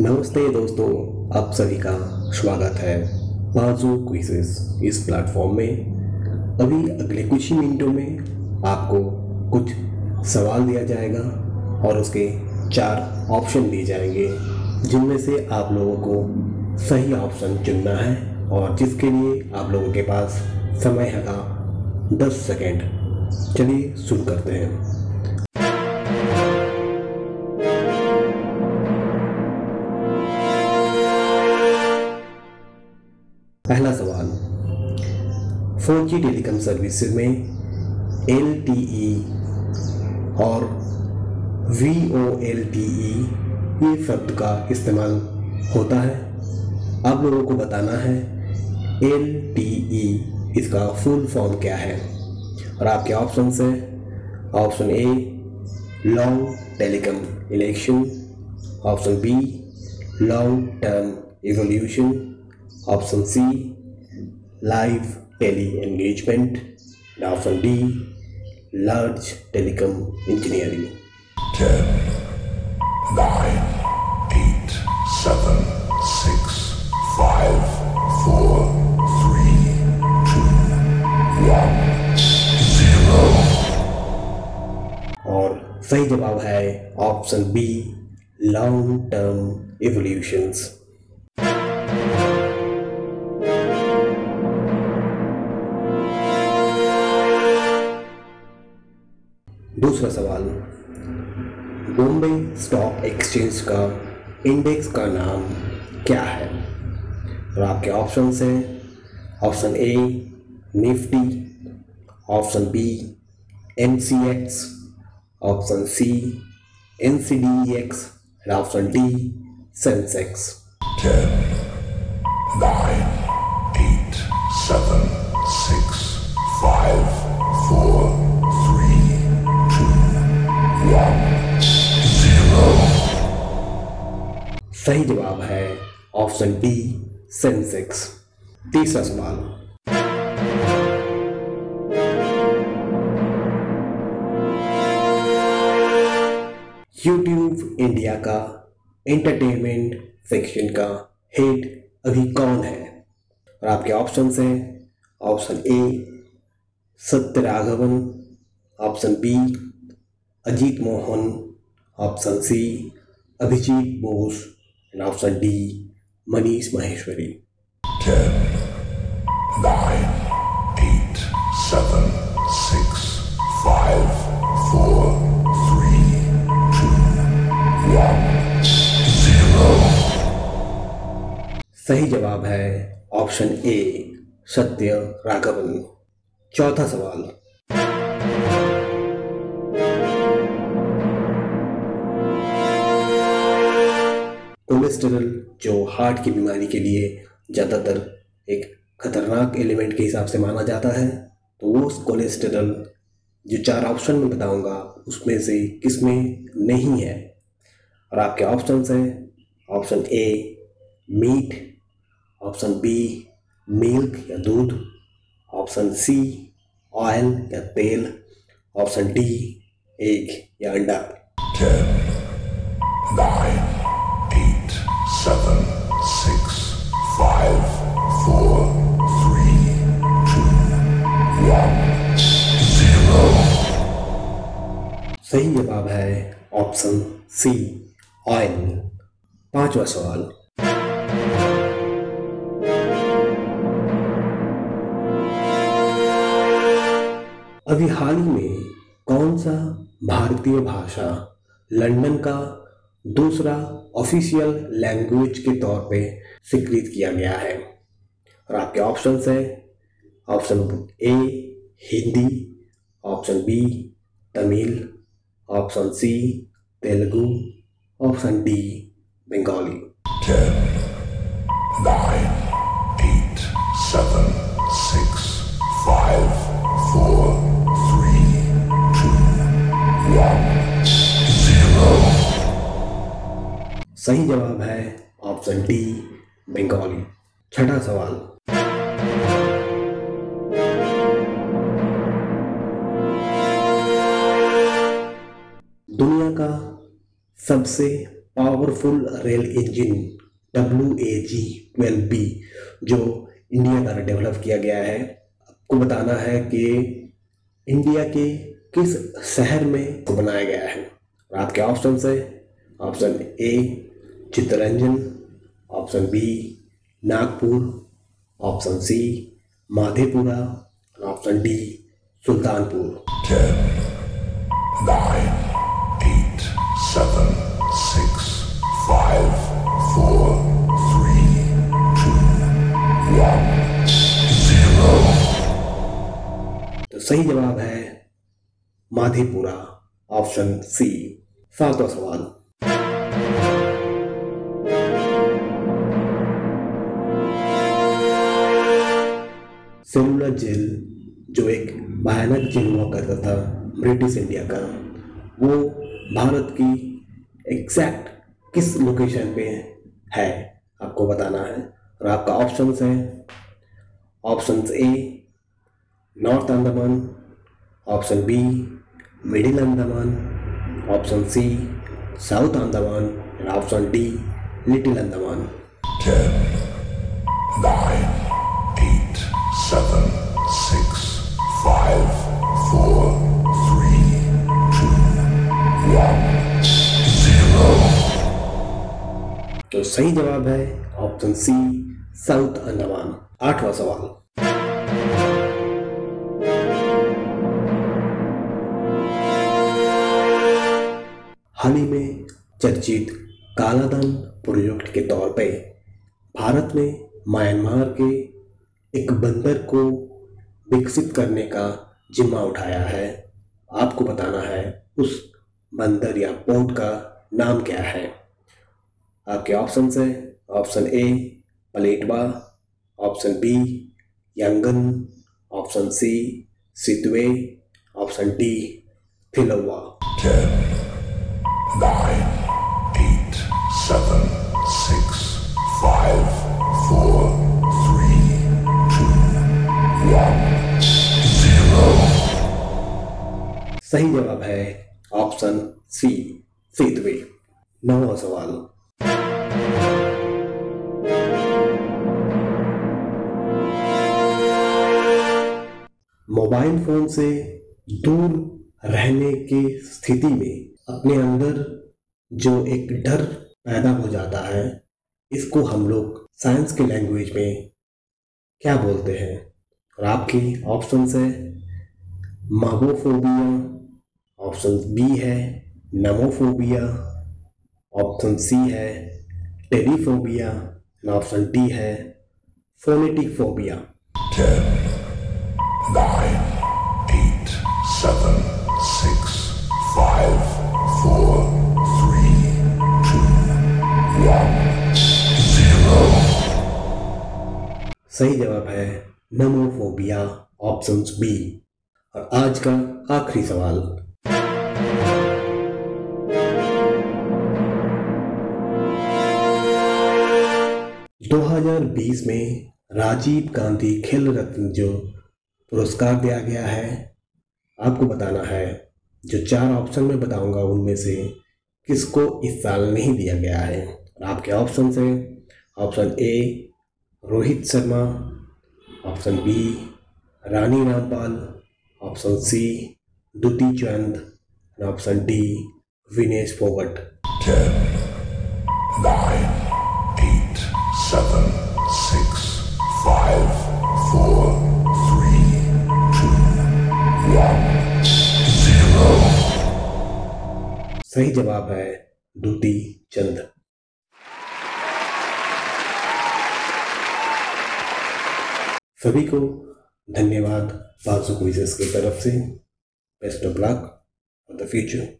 नमस्ते दोस्तों, आप सभी का स्वागत है बाजू क्विजेस इस प्लेटफॉर्म में। अभी अगले कुछ ही मिनटों में आपको कुछ सवाल दिया जाएगा और उसके चार ऑप्शन दिए जाएँगे, जिनमें से आप लोगों को सही ऑप्शन चुनना है और जिसके लिए आप लोगों के पास समय है का दस सेकेंड चलिए शुरू करते हैं। पहला सवाल, फोर जी टेलीकॉम सर्विसेज़ में एल और V O L T E, ये शब्द का इस्तेमाल होता है। आप लोगों को बताना है, एल टी ई इसका फुल फॉर्म क्या है? और आपके ऑप्शन है, option A, long telecom election, option B, long term evolution option C live tele engagement option D large telecom engineering 10, 9, 8, 7, 6, 5, 4, 3, 2, 1, 0. और सही जवाब है option B long term evolutions दूसरा सवाल बॉम्बे स्टॉक एक्सचेंज का इंडेक्स का नाम क्या है? और आपके ऑप्शन हैं option A Nifty option B M C X option C N C D X और ऑप्शन डी सेंसेक्स 10, 9, 8, 7, 6, 5, सही जवाब है ऑप्शन डी सेंसेक्स। तीसरा सवाल। यूट्यूब इंडिया का एंटरटेनमेंट सेक्शन का हेड अभी कौन है? और आपके ऑप्शन हैं option A Satya Raghavan option B Ajit Mohan option C Abhijit Bose. And option D Manish Maheshwari 10, 9, 8, 7, 6, 5, 4, 3, 2, 1, 0. सही जवाब है ऑप्शन ए सत्य राघवन। चौथा सवाल। कोलेस्टेरल जो हार्ट की बीमारी के लिए ज़्यादातर एक खतरनाक एलिमेंट के हिसाब से माना जाता है तो वो कोलेस्टेरल जो चार ऑप्शन में बताऊँगा, उसमें से किसमें नहीं है। और आपके ऑप्शंस हैं option A meat option B milk या दूध ऑप्शन सी ऑयल या तेल ऑप्शन डी एग या अंडा। सही जवाब है ऑप्शन सी, ऑयल। पांचवा सवाल। अभी हाल ही में कौन सा भारतीय भाषा लंदन का दूसरा ऑफिशियल लैंग्वेज के तौर पे स्वीकृत किया गया है? और आपके ऑप्शंस हैं। Option A, Hindi. Option B, Tamil. Option C Telugu option D Bengali. 10, 9, 8, 7, 6, 5, 4, 3, 2, 1, 0. सही जवाब है ऑप्शन डी बंगाली। छठा सवाल। का सबसे powerful rail engine W A G twelve B जो इंडिया द्वारा डेवलप किया गया है। आपको बताना है कि इंडिया के किस शहर में बनाया गया है। और आपके ऑप्शन है option A Chittaranjan option B Nagpur option C Madhepura option D Sultanpur. Ten, nine, सही जवाब है माधेपुरा, ऑप्शन सी सातवां सवाल। सेलुलर जेल, जो एक भयानक जेल हुआ करता था ब्रिटिश इंडिया का, वो भारत की एग्जैक्ट किस लोकेशन पे है, आपको बताना है। और आपका ऑप्शंस है options A north Andaman option B middle Andaman option C south Andaman और option D little Andaman. Three, two, one, zero. तो सही जवाब है ऑप्शन सी साउथ अंडमान। आठवां सवाल। हाल ही में चर्चित कालाधन प्रोजेक्ट के तौर पे भारत ने म्यांमार के एक बंदर को विकसित करने का जिम्मा उठाया है। आपको बताना है उस बंदर या पोर्ट का नाम क्या है। आपके ऑप्शन है option A Paletwa option B Yangon option C Sittwe option D Thilawa. सही जवाब है ऑप्शन सी सितवे नौवा सवाल। मोबाइल फ़ोन से दूर रहने की स्थिति में अपने अंदर जो एक डर पैदा हो जाता है, इसको हम लोग साइंस के लैंग्वेज में क्या बोलते हैं? और आपकी ऑप्शंस है मागोफोबिया ऑप्शन बी है नमोफोबिया ऑप्शन सी है टेरिफोबिया और ऑप्शन डी है फोनेटिक फोबिया. सही जवाब है नमोफोबिया ऑप्शन बी और आज का आखिरी सवाल। दो हज़ार बीस में राजीव गांधी खेल रत्न जो पुरस्कार दिया गया है, आपको बताना है, जो चार ऑप्शन में बताऊँगा उनमें से किसको इस साल नहीं दिया गया है। और आपके ऑप्शन है option A Rohit Sharma option B Rani Rampal option C Duti Chand और option D Vinesh Phogat Ten, nine, eight, seven, six, five, four, three, two, one, zero. सही जवाब है दुती चंद। सभी को धन्यवाद बाजू क्विजेस की तरफ़ से। Best of luck the future.